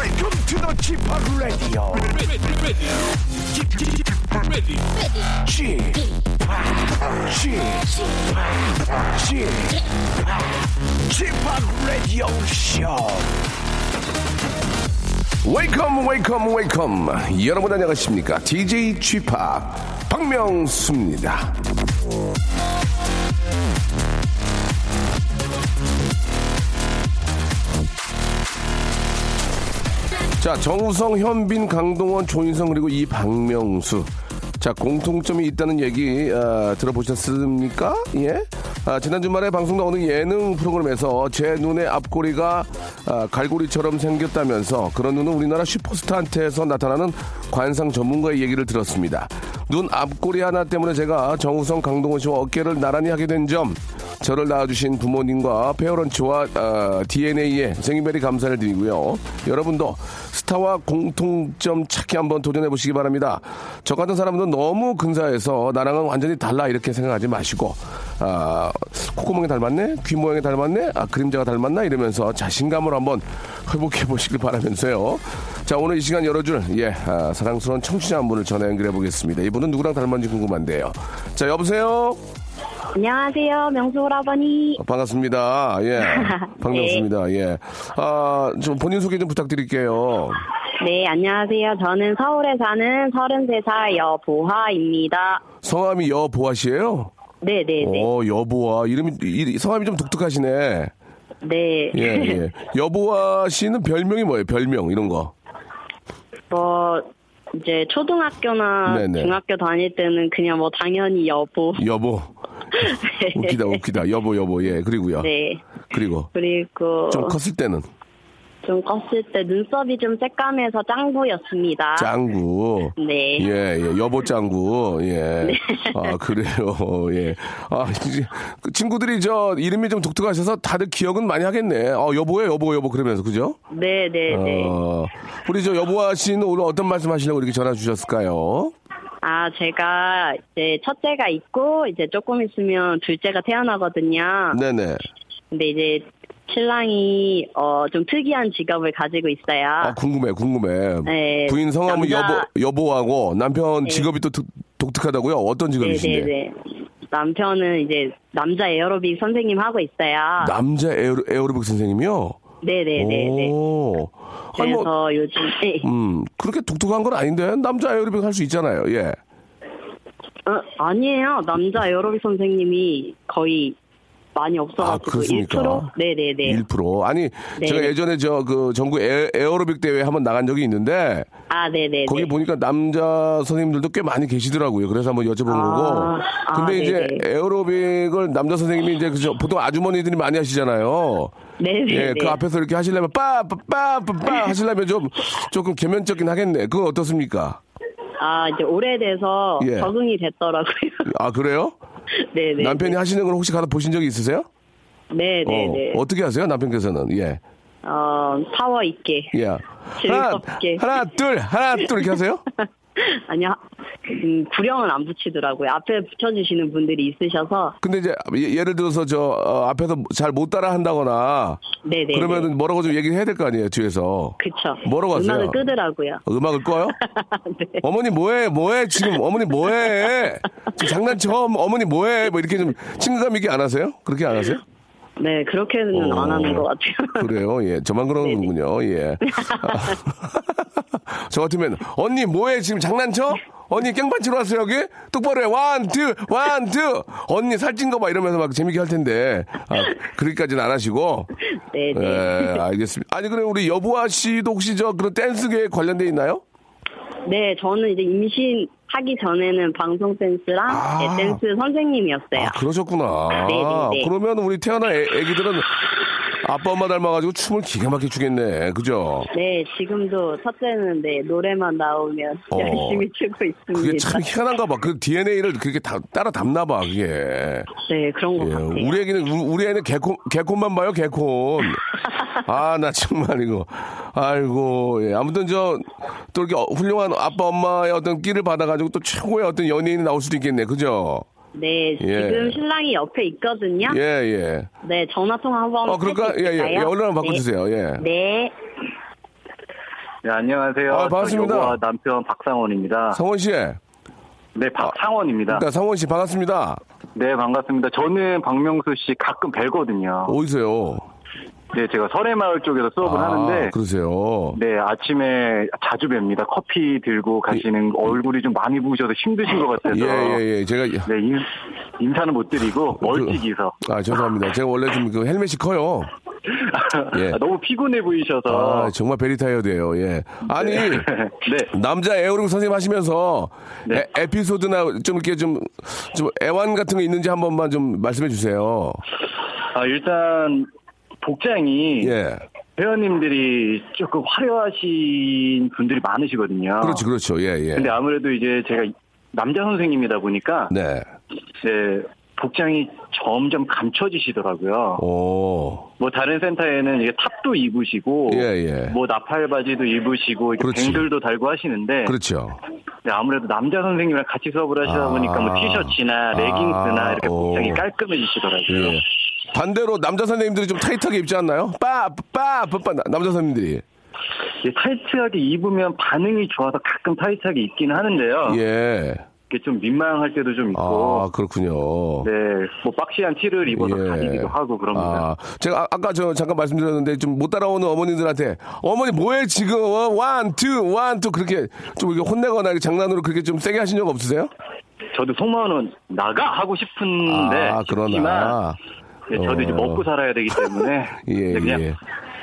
Welcome to the Chip Radio. Chip, Chip, Chip, Radio Show. 웨이컴 웨이컴 웨이컴 여러분 안녕하십니까 DJ p 박명수입니다 자, 정우성, 현빈, 강동원, 조인성 그리고 이 박명수. 자, 공통점이 있다는 얘기 아, 들어보셨습니까? 예? 아, 지난 주말에 방송 나오는 예능 프로그램에서 제 눈의 앞꼬리가 아, 갈고리처럼 생겼다면서 그런 눈은 우리나라 슈퍼스타한테서 나타나는 관상 전문가의 얘기를 들었습니다. 눈 앞꼬리 하나 때문에 제가 정우성, 강동원 씨와 어깨를 나란히 하게 된 점, 저를 낳아주신 부모님과 페어런츠와 어, DNA에 생일베리 감사를 드리고요. 여러분도 스타와 공통점 찾기 한번 도전해 보시기 바랍니다. 저 같은 사람은 너무 근사해서 나랑은 완전히 달라 이렇게 생각하지 마시고 아, 콧구멍이 닮았네, 귀 모양이 닮았네, 아, 그림자가 닮았나 이러면서 자신감을 한번 회복해 보시길 바라면서요. 자 오늘 이 시간 열어줄 예 아, 사랑스러운 청취자 한 분을 전화 연결해 보겠습니다. 이분은 누구랑 닮았는지 궁금한데요. 자 여보세요. 안녕하세요, 명수 오라버니. 어, 반갑습니다. 예. 박명수입니다. 예. 아, 좀 본인 소개 좀 부탁드릴게요. 네, 안녕하세요. 저는 서울에 사는 33살 여보하입니다. 성함이 여보아 씨예요 네 네 네. 어, 여보아. 이름이, 이- 성함이 좀 독특하시네. 네. 예, 예. 여보아 씨는 별명이 뭐예요? 별명, 이런 거. 뭐, 이제 초등학교나 네네. 중학교 다닐 때는 그냥 뭐 당연히 여보. 여보. 웃기다, 웃기다. 여보, 여보. 예, 그리고요. 네. 그리고 그리고 좀 컸을 때는 좀 컸을 때 눈썹이 좀 새까매서 짱구였습니다. 짱구. 네. 예, 예, 여보 짱구, 예. 아, 그래요, 예. 아, 이제, 그 친구들이 저, 이름이 좀 독특하셔서 다들 기억은 많이 하겠네. 어, 여보예요, 여보, 여보, 그러면서, 그죠? 네 네 네. 어, 우리 저 여보아 씨는 오늘 어떤 말씀 하시려고 이렇게 전화 주셨을까요? 아, 제가 이제 첫째가 있고, 이제 조금 있으면 둘째가 태어나거든요. 네네. 근데 이제 신랑이 어 좀 특이한 직업을 가지고 있어요. 아, 궁금해, 궁금해. 네, 부인 성함은 남자- 여보, 여보하고 남편 네. 직업이 또 독- 독특하다고요? 어떤 직업이신데? 네네네. 남편은 이제 남자 에어로빅 선생님 하고 있어요. 남자 에어로, 에어로빅 선생님이요? 네네네네. 오. 아니, 그래서 뭐, 요즘 네. 음, 그렇게 독특한 건 아닌데 남자 에어로빅 할 수 있잖아요. 예. 어, 아니에요. 남자 에어로빅 선생님이 거의 많이 아, 없어가지고 그렇습니까? 1%? 네네네. 1%. 아니, 네. 제가 예전에 저 그 전국 에, 에어로빅 대회 한번 나간 적이 있는데 아 네네네. 거기 보니까 남자 선생님들도 꽤 많이 계시더라고요. 그래서 한번 여쭤본 아, 거고. 아, 근데 이제 네네. 에어로빅을 남자 선생님이 이제 그저 보통 아주머니들이 많이 하시잖아요. 예, 그 앞에서 이렇게 하시려면 빠빠빠빠 하시려면 좀 조금 개면적긴 하겠네. 그건 어떻습니까? 아 이제 오래돼서 예. 적응이 됐더라고요. 아 그래요? 네네. 남편이 하시는 걸 혹시 가서 보신 적이 있으세요? 네네네. 어, 어떻게 하세요? 남편께서는 예. 어, 파워 있게. 예. 하나, 즐겁게. 하나, 둘, 하나, 둘 이렇게 하세요? 아니요. 음, 구령은 안 붙이더라고요. 앞에 붙여주시는 분들이 있으셔서. 근데 이제 예- 예를 들어서 저 어, 앞에서 잘 못 따라 한다거나 네네. 그러면은 뭐라고 좀 얘기를 해야 될 거 아니에요 뒤에서 그쵸. 뭐라고 하세요? 음악을 끄더라고요. 음악을 꺼요? 네. 어머니 뭐해 뭐해 지금 어머니 뭐해 지금 장난쳐 어머니 뭐해 뭐 이렇게 좀 친근감 있게 안 하세요? 그렇게 안 하세요? 네, 그렇게는 어. 안 하는 것 같아요. 그래요 예 저만. 거군요 예. 저 같으면 언니 뭐해 지금 장난쳐? 언니 깽판 치러 왔어요 여기? 똑바로 해 one two one two 언니 살찐 거 봐 이러면서 막 재밌게 할 텐데 아, 그렇게까지는 안 하시고 네 네. 예, 알겠습니다. 아니, 그럼 우리 여보아 씨도 혹시 저 그런 댄스계에 관련돼 있나요? 네, 저는 이제 임신 하기 전에는 방송 댄스랑 아. 네, 댄스 선생님이었어요. 아, 그러셨구나. 네네네. 그러면 우리 태어난 애, 애기들은 아빠 엄마 닮아가지고 춤을 기가 막히게 추겠네. 그죠? 네, 지금도 첫째는 네, 노래만 나오면 어. 열심히 추고 있습니다. 그게 참 희한한가 봐. 그 DNA를 그렇게 다, 따라 담나 봐, 그게. 네, 그런 것 예, 같아요. 우리 애기는, 우- 우리 애는 개콘, 개콘만 봐요, 개콘. 아, 나 정말 이거. 아이고, 예. 아무튼 저, 또 이렇게 훌륭한 아빠, 엄마의 어떤 끼를 받아가지고 또 최고의 어떤 연예인이 나올 수도 있겠네. 그죠? 네, 예. 지금 신랑이 옆에 있거든요. 예, 예. 네, 전화 통화 한번 어, 그럴까? 예, 예. 예. 얼른 한번 바꿔주세요. 예. 네. 네. 네, 안녕하세요. 아, 반갑습니다. 남편 박상원입니다. 성원 씨. 네, 박상원입니다. 그러니까 상원 씨 반갑습니다. 네, 반갑습니다. 저는 박명수 씨 가끔 뵈거든요. 어디세요? 네, 제가 설해마을 쪽에서 수업을 아, 하는데, 그러세요. 네, 아침에 자주 뵙니다. 커피 들고 가시는 얼굴이 좀 많이 부으셔서 힘드신 것 같아서. 예, 예, 예. 제가. 네, 인, 인사는 못 드리고, 멀찍이서. 아, 죄송합니다. 제가 원래 좀 그 헬멧이 커요. 예. 아, 너무 피곤해 보이셔서. 아, 정말 very tired예요. 예. 아니, 네. 남자 에어로빅 선생님 하시면서 네. 에피소드나 좀 이렇게 좀, 좀 애환 같은 거 있는지 한 번만 좀 말씀해 주세요. 아, 일단, 복장이. 예. 회원님들이 조금 화려하신 분들이 많으시거든요. 그렇죠, 그렇죠. 예, 예. 근데 아무래도 이제 제가 남자 선생님이다 보니까 네. 이제 복장이 점점 감춰지시더라고요. 오. 뭐 다른 센터에는 이게 탑도 입으시고 예, 예. 뭐 나팔 바지도 입으시고 이렇게 그렇지. 뱅글도 달고 하시는데 그렇죠. 네, 아무래도 남자 선생님이랑 같이 수업을 하시다 아. 보니까 뭐 티셔츠나 레깅스나 이렇게 오. 복장이 깔끔해지시더라고요. 예. 반대로 남자 선생님들이 좀 타이트하게 입지 않나요? 빠, 빠, 빠, 빠, 남자 선생님들이. 이게 타이트하게 입으면 반응이 좋아서 가끔 타이트하게 입기는 하는데요. 예. 이게 좀 민망할 때도 좀 있고 아, 그렇군요. 네, 뭐 박시한 티를 입어서 예. 다니기도 하고 그럽니다. 아, 제가 아- 아까 저 잠깐 말씀드렸는데 좀 못 따라오는 어머니들한테 어머니 뭐해 지금 어, one, two, one, two 그렇게 좀 이렇게 혼내거나 장난으로 그렇게 좀 세게 하신 적 없으세요? 저도 속마음은 나가 하고 싶은데 아, 싶지만 그러나. 네, 저도 이제 어. 먹고 살아야 되기 때문에 예, 네, 그냥 예.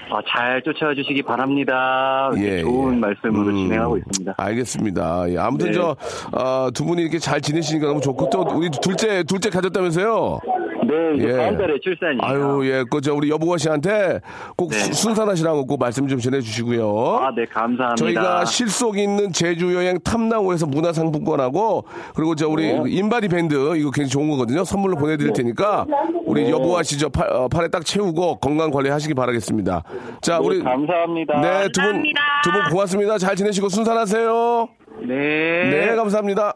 어, 잘 쫓아와 주시기 바랍니다. 예, 좋은 예. 말씀으로 음, 진행하고 있습니다. 알겠습니다. 예, 아무튼 네. 저, 어, 두 분이 이렇게 잘 지내시니까 너무 좋고, 또 우리 둘째, 둘째 가졌다면서요? 네, 예. 다음 달에 출산이에요. 아유, 예, 그, 저, 우리 여보가 씨한테 꼭 네. 수- 순산하시라고 꼭 말씀 좀 전해주시고요. 아, 네, 감사합니다. 저희가 실속 있는 제주 여행 탐나오에서 문화상품권하고 그리고 저 우리 네. 인바디 밴드 이거 굉장히 좋은 거거든요. 선물로 보내드릴 테니까 우리 여보아 씨저 팔, 어, 팔에 딱 채우고 건강 관리하시기 바라겠습니다. 자, 우리 네, 감사합니다. 네, 두 분. 두 분 고맙습니다. 잘 지내시고 순산하세요. 네. 네, 감사합니다.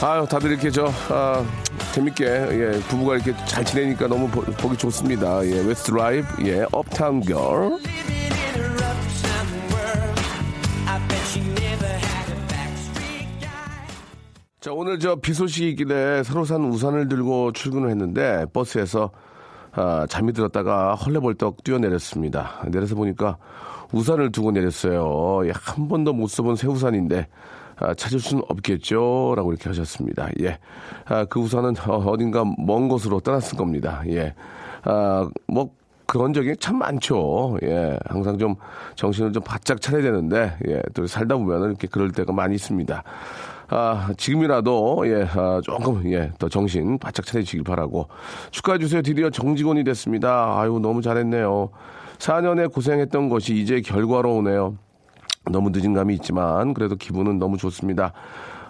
아유, 다들 이렇게 저, 아, 재밌게, 예, 부부가 이렇게 잘 지내니까 너무 보기 좋습니다. 예, 웨스트 라이브, 예, Uptown Girl. 자, 오늘 저 비 소식이 있길래 새로 산 우산을 들고 출근을 했는데 버스에서 아, 잠이 들었다가 헐레벌떡 뛰어내렸습니다. 내려서 보니까 우산을 두고 내렸어요. 예, 한 번도 못 써본 새 우산인데 아, 찾을 수는 없겠죠? 라고 이렇게 하셨습니다. 예. 아, 그 우산은 어, 딘가 먼 곳으로 떠났을 겁니다. 예. 아, 뭐, 그런 적이 참 많죠. 예. 항상 좀 정신을 좀 바짝 차려야 되는데, 예. 또 살다 보면은 이렇게 그럴 때가 많이 있습니다. 아, 지금이라도, 예, 아, 조금, 예, 더 정신 바짝 차리시길 바라고. 축하해주세요. 드디어 정직원이 됐습니다. 아유, 너무 잘했네요. 4년에 고생했던 것이 이제 결과로 오네요. 너무 늦은 감이 있지만 그래도 기분은 너무 좋습니다.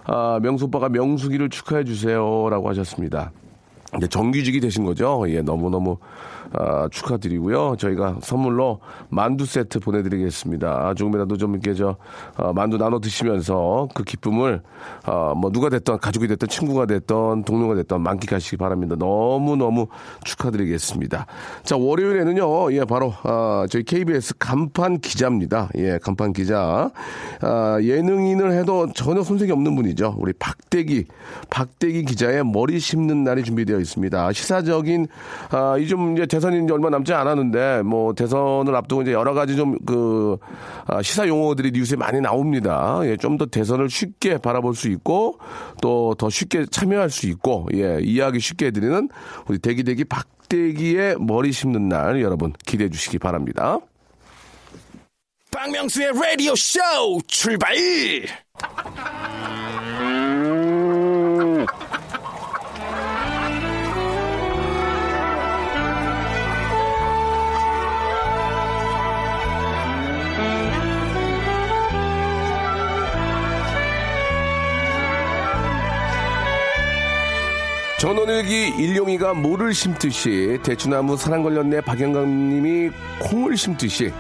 아, 명수 오빠가 명수기를 축하해 주세요라고 하셨습니다. 이제 정규직이 되신 거죠. 예, 너무너무 아, 축하드리고요. 저희가 선물로 만두 세트 보내드리겠습니다. 조금이라도 좀 이렇게 저 어, 만두 나눠 드시면서 그 기쁨을 어, 뭐 누가 됐던 가족이 됐던 친구가 됐던 동료가 됐던 만끽하시기 바랍니다. 너무 너무 축하드리겠습니다. 자 월요일에는요, 예 바로 아, 저희 KBS 간판 기자입니다. 예, 간판 기자 아, 예능인을 해도 전혀 손색이 없는 분이죠. 우리 박대기 박대기 기자의 머리 심는 날이 준비되어 있습니다. 시사적인 아, 이좀 이제 대선이 이제 얼마 남지 않았는데 뭐 대선을 앞두고 이제 여러 가지 좀그 시사 용어들이 뉴스에 많이 나옵니다. 예, 좀 더 대선을 쉽게 바라볼 수 있고 또 더 쉽게 참여할 수 있고 예, 이해하기 쉽게 해드리는 우리 대기대기 박대기의 머리 심는 날 여러분 기대해 주시기 바랍니다. 박명수의 라디오 쇼 출발! 전원일기 일용이가 모를 심듯이 대추나무 사랑 걸렸네 박영광님이 콩을 심듯이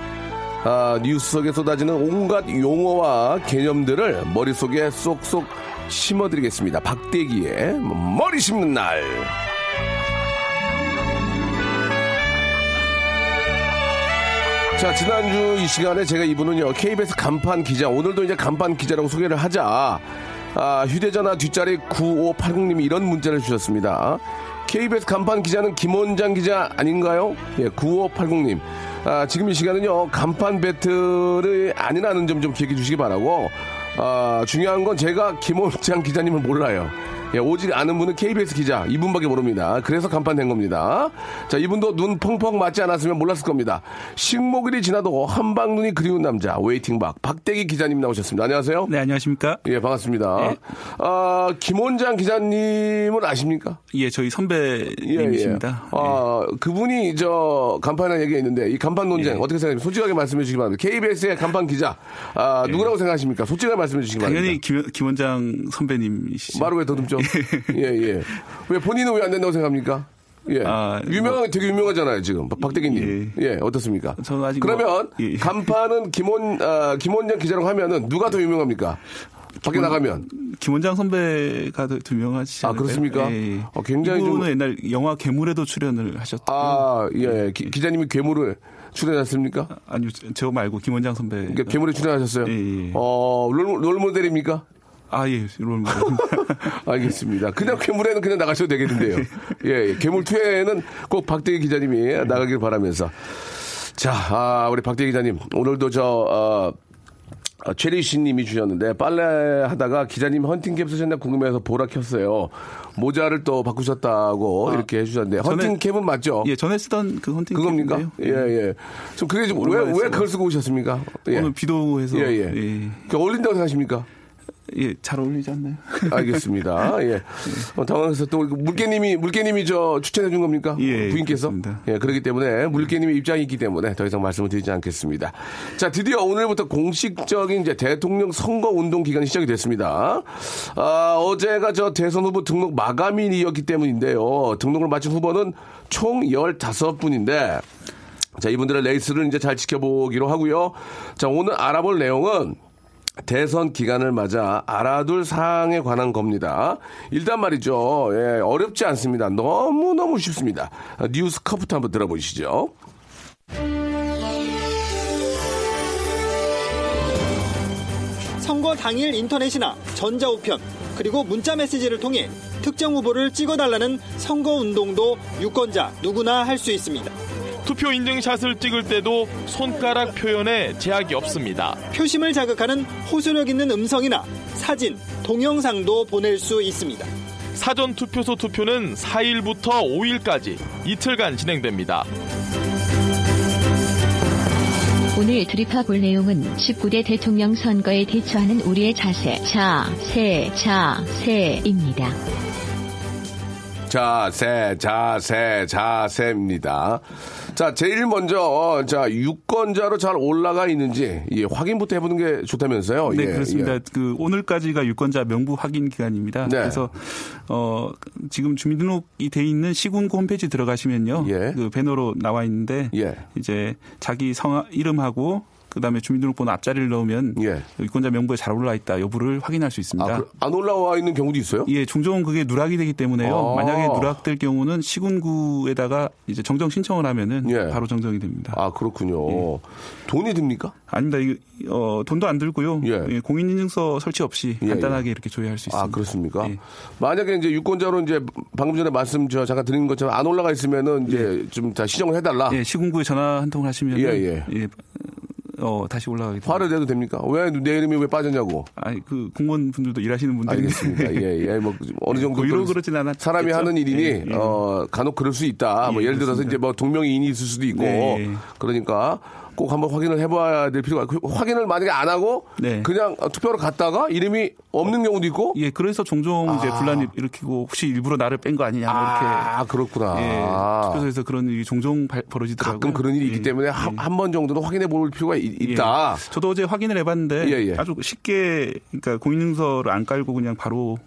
아, 뉴스 속에 쏟아지는 온갖 용어와 개념들을 머릿속에 쏙쏙 심어드리겠습니다. 박대기의 머리 심는 날. 자, 지난주 이 시간에 제가 이분은요, KBS 간판 기자, 오늘도 이제 간판 기자라고 소개를 하자, 아, 휴대전화 뒷자리 9580님이 이런 문자를 주셨습니다. KBS 간판 기자는 김원장 기자 아닌가요? 예, 9580님. 아, 지금 이 시간은요, 간판 배틀이 아니라는 점 좀 기억해 주시기 바라고, 아, 중요한 건 제가 김원장 기자님을 몰라요. 예, 오직 아는 분은 KBS 기자 이분밖에 모릅니다. 그래서 간판 된 겁니다. 자, 이분도 눈 펑펑 맞지 않았으면 몰랐을 겁니다. 식목일이 지나도 함박눈이 그리운 남자 waiting 박 박대기 기자님 나오셨습니다. 안녕하세요. 네, 안녕하십니까? 예, 반갑습니다. 네. 아, 김원장 기자님은 아십니까? 예, 저희 선배님이십니다. 아, 그분이 저 간판이라는 얘기가 있는데 이 간판 논쟁 예. 어떻게 생각하십니까? 솔직하게 말씀해 주시기 바랍니다. KBS의 간판 기자 아, 누구라고 생각하십니까? 솔직하게 말씀해 주시기 바랍니다. 예. 당연히 김, 김원장 선배님이시죠. 말을 왜 더듬죠? 예, 예. 왜 본인은 왜 안 된다고 생각합니까? 예. 아, 유명한, 되게 유명하잖아요, 지금. 박- 박대기님. 예. 어떻습니까? 저는 아직 그러면 뭐- 예. 간판은 김원, 아, 김원장 기자라고 하면은 누가 더 유명합니까? 밖에 나가면. 김원장 선배가 더 유명하시지 아? 그렇습니까? 예, 예. 어, 굉장히 이분은 좀- 옛날 영화 괴물에도 출연을 하셨고요. 아, 예. 기, 기자님이 괴물을 출연하셨습니까? 아니요, 저 말고 김원장 선배. 그러니까 괴물에 출연하셨어요? 예, 예. 어, 롤, 롤 모델입니까? 아, 예, 롤 모델. 알겠습니다. 그냥 괴물에는 그냥 나가셔도 되겠는데요. 예, 예. 괴물 2에는 꼭 박대기 기자님이 나가길 바라면서. 자, 아, 우리 박대기 기자님. 오늘도 저, 어, 어, 최리 씨 님이 주셨는데 빨래 하다가 기자님 헌팅캡 쓰셨나 궁금해서 보라 켰어요. 모자를 또 바꾸셨다고 이렇게 해주셨는데 헌팅캡은 맞죠? 예, 전에 쓰던 그 헌팅 그겁니까? 캡인데요. 예, 예. 좀 그게 좀 왜, 오랜만에 왜 쓰고. 그걸 쓰고 오셨습니까? 예. 오늘 비도 해서 예, 예. 예. 그 어울린다고 생각하십니까? 예, 잘 어울리지 않나요? 알겠습니다. 예. 어, 당황해서 또 우리 물개님이 물개님이 저 추천해 준 겁니까? 예, 부인께서. 그렇습니다. 예, 그렇기 때문에 물개님의 입장이 있기 때문에 더 이상 말씀을 드리지 않겠습니다. 자, 드디어 오늘부터 공식적인 이제 대통령 선거 운동 기간이 시작이 됐습니다. 아, 어제가 저 대선 후보 등록 마감일이었기 때문인데요. 등록을 마친 후보는 총 15분인데 자, 이분들의 레이스를 이제 잘 지켜보기로 하고요. 자, 오늘 알아볼 내용은 대선 기간을 맞아 알아둘 사항에 관한 겁니다. 일단 말이죠. 예, 어렵지 않습니다. 너무너무 쉽습니다. 뉴스 컵부터 한번 들어보시죠. 선거 당일 인터넷이나 전자우편 그리고 문자 메시지를 통해 특정 후보를 찍어달라는 선거 운동도 유권자 누구나 할 수 있습니다. 투표 인증샷을 찍을 때도 손가락 표현에 제약이 없습니다. 표심을 자극하는 호소력 있는 음성이나 사진, 동영상도 보낼 수 있습니다. 사전 투표소 투표는 4일부터 5일까지 이틀간 진행됩니다. 오늘 드립화 볼 내용은 19대 대통령 선거에 대처하는 우리의 자세, 자세, 자세입니다. 자세, 자세, 자세입니다. 자, 제일 먼저, 어, 자, 유권자로 잘 올라가 있는지, 예, 확인부터 해보는 게 좋다면서요? 네, 예, 그렇습니다. 예. 그 오늘까지가 유권자 명부 확인 기간입니다. 네. 그래서 어 지금 주민등록이 돼 있는 시군구 홈페이지 들어가시면요. 예. 그 배너로 나와 있는데 예. 이제 자기 성 이름하고 그다음에 주민등록번호 앞자리를 넣으면 예. 유권자 명부에 잘 올라 있다 여부를 확인할 수 있습니다. 아, 그- 안 올라와 있는 경우도 있어요? 예, 종종 그게 누락이 되기 때문에요. 아. 만약에 누락될 경우는 시군구에다가 이제 정정 신청을 하면은 예. 바로 정정이 됩니다. 아, 그렇군요. 돈이 듭니까? 아닙니다. 어, 돈도 안 들고요. 예. 예, 공인인증서 설치 없이 예, 간단하게 이렇게 조회할 수 있습니다. 아, 그렇습니까? 예. 만약에 이제 유권자로 이제 방금 전에 말씀 저 잠깐 드린 것처럼 안 올라가 있으면은 이제 좀 다 시정을 해달라. 예, 시군구에 전화 한 통 하시면 예, 예. 어, 다시 올라가게 됩니다. 화를 내도 됩니까? 왜 내 이름이 왜 빠졌냐고. 아니 그 공무원 분들도 일하시는 분들이 알겠습니다. 예, 예. 뭐 어느 정도 고의로 그 그러진 않았겠죠. 사람이 하는 일이니 예, 예. 어 간혹 그럴 수 있다. 뭐 예, 예를 들어서 그렇습니다. 이제 뭐 동명이인이 있을 수도 있고 네. 그러니까 꼭 한번 확인을 해봐야 될 필요가 그 확인을 만약에 안 하고 네. 그냥 투표로 갔다가 이름이 없는 경우도 있고 예, 그래서 종종 이제 분란 일으키고 혹시 일부러 나를 뺀 거 아니냐 뭐 이렇게 아 그렇구나. 예, 투표소에서 그런 일이 종종 발- 벌어지더라고요. 가끔 그런 일이 있기 예, 때문에 예. 한번 정도는 확인해 볼 필요가 있, 예. 다 저도 어제 확인을 해봤는데 예, 예. 아주 쉽게 그러니까 공인증서를 안 깔고 그냥 바로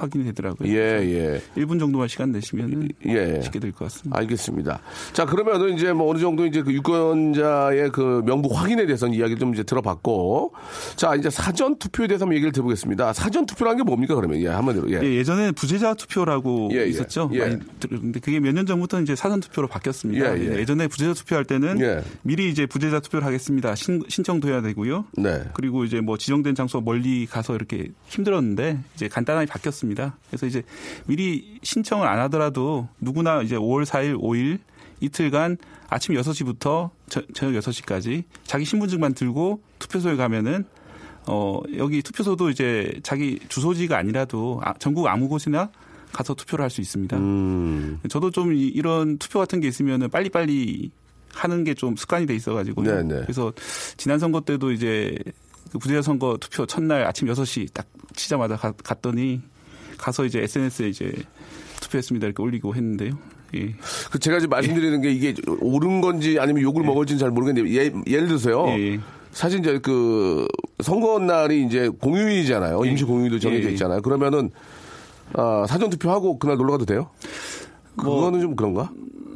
확인이 되더라고요. 예, 예. 1분 정도만 시간 내시면 예. 쉽게 될 것 같습니다. 알겠습니다. 자, 그러면은 이제 뭐 어느 정도 이제 그 유권자의 그 명부 확인에 대해서는 이야기를 좀 이제 들어봤고. 자, 이제 사전 투표에 대해서 한번 얘기를 들어보겠습니다. 사전 투표라는 게 뭡니까, 그러면? 예, 한마디로. 예. 예, 예전에 부재자 투표라고 예, 예. 있었죠. 예. 많이 들었는데 그게 몇 년 전부터 이제 사전 투표로 바뀌었습니다. 예, 예. 예전에 부재자 투표할 때는 예. 미리 이제 부재자 투표를 하겠습니다. 신, 신청도 해야 되고요. 네. 그리고 이제 뭐 지정된 장소 멀리 가서 이렇게 힘들었는데 이제 간단하게 바뀌었습니다. 그래서 이제 미리 신청을 안 하더라도 누구나 이제 5월 4일, 5일 이틀간 아침 6시부터 저, 저녁 6시까지 자기 신분증만 들고 투표소에 가면은 어 여기 투표소도 이제 자기 주소지가 아니라도 아, 전국 아무 곳이나 가서 투표를 할 수 있습니다. 음. 저도 좀 이- 이런 투표 같은 게 있으면은 빨리빨리 하는 게 좀 습관이 돼 있어가지고 요 네네. 그래서 지난 선거 때도 이제 그 부재자 선거 투표 첫날 아침 6시 딱 치자마자 가- 갔더니 가서 이제 SNS에 이제 투표했습니다 이렇게 올리고 했는데요. 예. 그 제가 지금 말씀드리는 게 이게 옳은 건지 아니면 욕을 먹을지는 잘 모르겠는데 예, 예를 들어서요. 예, 예. 사실 이제 그 선거 날이 이제 공휴일이잖아요. 임시 공휴일도 정해져 예. 있잖아요. 그러면은 아, 사전 투표하고 그날 놀러 가도 돼요? 그거는 좀 그런가?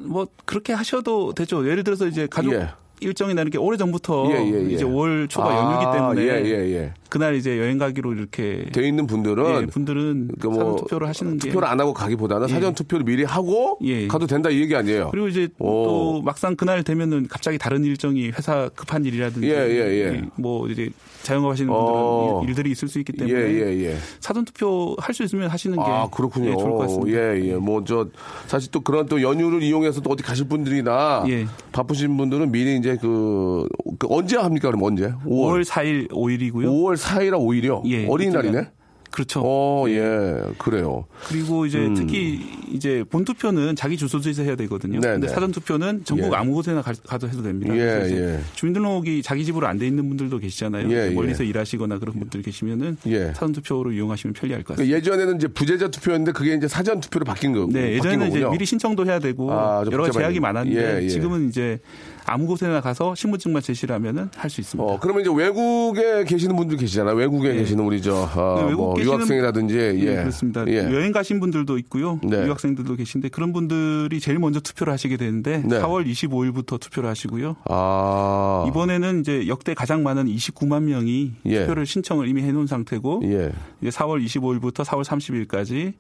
뭐 그렇게 하셔도 되죠. 예를 들어서 이제 가족 예. 일정이 나는 게 오래 전부터 예, 예, 예. 이제 5월 초가 아, 연휴기 때문에 예, 예, 예. 그날 이제 여행 가기로 이렇게 돼 있는 분들은 예, 분들은 그뭐 사전 투표를 하시는 게 투표를 안 하고 가기보다는 예. 사전 투표를 미리 하고 예. 가도 된다 이 얘기 아니에요? 그리고 이제 오. 또 막상 그날 되면은 갑자기 다른 일정이 회사 급한 일이라든지 예, 예, 예. 뭐 이제 자영업 하시는 분들은 어. 일- 일들이 있을 수 있기 예, 때문에 예, 예. 사전 투표 할 수 있으면 하시는 게 아, 그렇군요. 예, 좋을 것 같습니다. 예, 예. 뭐, 저, 사실 또 그런 또 연휴를 이용해서 또 어디 가실 분들이나 예. 바쁘신 분들은 미리 이제 그, 그 언제 합니까? 그럼 언제? 5월 4일, 5일이고요. 5월 4일이나 5일이요? 예, 어린이날이네? 그렇죠. 어, 예. 그래요. 그리고 이제 음. 특히 이제 본 투표는 자기 주소지에서 해야 되거든요. 네, 근데 네. 사전 투표는 전국 예. 아무 곳에나 가, 도 해도 됩니다. 예, 예. 주민등록이 자기 집으로 안 돼 있는 분들도 계시잖아요. 예, 예. 멀리서 일하시거나 그런 분들 계시면은 예. 사전 투표를 이용하시면 편리할 것그 같습니다. 예전에는 이제 부재자 투표였는데 그게 이제 사전 투표로 바뀐 거, 네, 예전에는 이제. 미리 신청도 해야 되고 아, 좀 여러 복잡하네. 제약이 많았는데 예, 예. 지금은 이제 아무 곳에나 가서 신분증만 제시하면은 할 수 있습니다. 어, 그러면 이제 외국에 계시는 분들 계시잖아요. 외국에 예. 계시는 우리 저, 아, 네, 외국 뭐, 유학생이라든지, 예. 예, 그렇습니다. 예. 여행 가신 분들도 있고요. 네. 유학생들도 계신데 그런 분들이 제일 먼저 투표를 하시게 되는데 네. 4월 25일부터 투표를 하시고요. 아. 이번에는 이제 역대 가장 많은 29만 명이 예. 투표를 신청을 이미 해놓은 상태고 예. 이제 4월 25일부터 4월 30일까지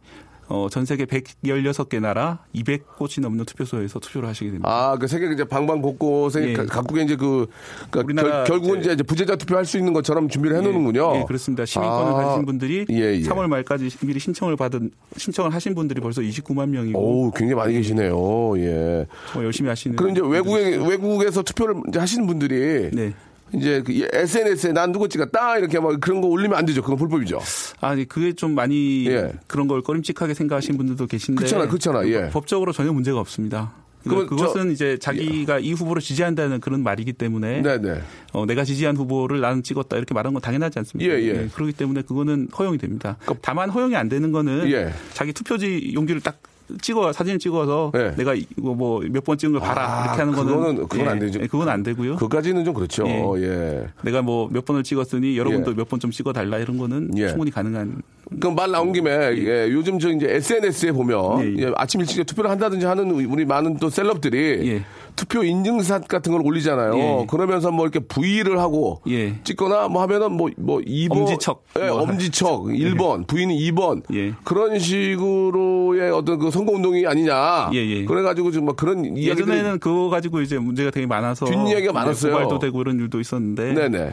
어, 전 세계 116개 나라 200곳이 넘는 투표소에서 투표를 하시게 됩니다. 아, 그 세계 이제 방방 곳곳에 예. 가- 각국에 이제 그, 그 우리나라 결, 국은 이제- 이제 부재자 투표할 수 있는 것처럼 준비를 해 놓는군요. 예, 예, 그렇습니다. 시민권을 아. 가지신 분들이 예, 예. 3월 말까지 미리 신청을 받은 신청을 하신 분들이 벌써 29만 명이고 오, 굉장히 많이 계시네요. 예. 뭐 열심히 하시는 그럼 이제 외국에, 외국에서 투표를 이제 하시는 분들이 네. 이제 그 SNS에 난 누구 찍었다 이렇게 막 그런 거 올리면 안 되죠. 그건 불법이죠. 아니 그게 좀 많이 예. 그런 걸 꺼림칙하게 생각하시는 분들도 계신데 그렇잖아, 그렇잖아, 예. 법적으로 전혀 문제가 없습니다. 그러면 그것은 이제 자기가 이 후보를 지지한다는 그런 말이기 때문에 네네. 어, 내가 지지한 후보를 나는 찍었다 이렇게 말하는 건 당연하지 않습니까? 예, 예. 그렇기 때문에 그거는 허용이 됩니다. 다만 허용이 안 되는 거는 예. 자기 투표지 용지를 딱 찍어 사진 찍어서 예. 내가 이거 뭐 몇 번 찍은 걸 봐라 아, 이렇게 하는 거는 그거는- 그건 예, 안 되죠. 예, 그건 안 되고요. 그까지는 좀 그렇죠. 예. 예. 내가 뭐 몇 번을 찍었으니 여러분도 예. 몇번 좀 찍어 달라 이런 거는 예. 충분히 가능한 그럼 말 나온 김에 예, 요즘 저 이제 SNS에 보면 아침 일찍 투표를 한다든지 하는 우리 많은 또 셀럽들이 예. 투표 인증샷 같은 걸 올리잖아요. 예. 그러면서 뭐 이렇게 V를 하고 예. 찍거나 뭐 하면은 뭐, 뭐 2번. 엄지척. 예, 뭐 엄지척. 1번. 부인은 2번. 예. 그런 식으로의 어떤 그 선거 운동이 아니냐. 예, 예. 그래 가지고 지금 막 그런 이야기들이. 예전에는 그거 가지고 이제 문제가 되게 많아서 뒷이야기가 많았어요. 고발도 되고 이런 일도 있었는데 네네.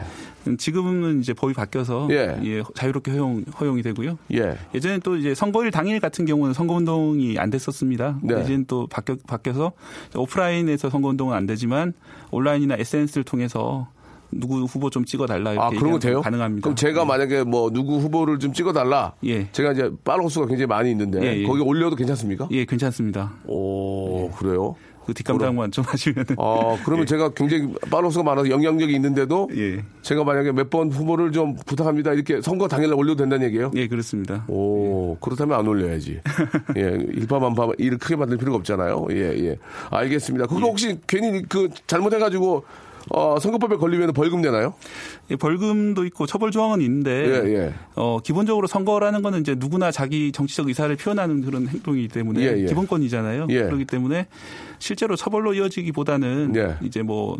지금은 이제 법이 바뀌어서 예. 예, 자유롭게 허용 허용이 되고요. 예. 예전에 또 이제 선거일 당일 같은 경우는 선거운동이 안 됐었습니다. 네. 이제는 또 바뀌어, 바뀌어서 오프라인에서 선거운동은 안 되지만 온라인이나 SNS를 통해서 누구 후보 좀 찍어달라 이렇게 아, 그런 거 돼요? 가능합니다. 그럼 제가 만약에 뭐 누구 후보를 좀 찍어달라. 예. 제가 이제 팔로우 수가 굉장히 많이 있는데 예, 예. 거기 올려도 괜찮습니까? 예, 괜찮습니다. 오, 그래요? 그 뒷감당만 좀 하시면 아, 그러면 제가 굉장히 수가 많아서 영향력이 있는데도 예. 제가 만약에 몇 번 후보를 좀 부탁합니다. 이렇게 선거 당일날 올려도 된다는 얘기예요? 예, 그렇습니다. 오, 그렇다면 안 올려야지. 예, 일파만파 일을 크게 만들 필요가 없잖아요. 예, 예. 알겠습니다. 그거 혹시 괜히 그 잘못해가지고 어, 선거법에 걸리면 벌금 내나요? 예, 벌금도 있고 처벌 조항은 있는데 예, 예. 어, 기본적으로 선거라는 거는 이제 누구나 자기 정치적 의사를 표현하는 그런 행동이기 때문에 예, 예. 기본권이잖아요. 예. 그렇기 때문에 실제로 처벌로 이어지기보다는 예. 이제 뭐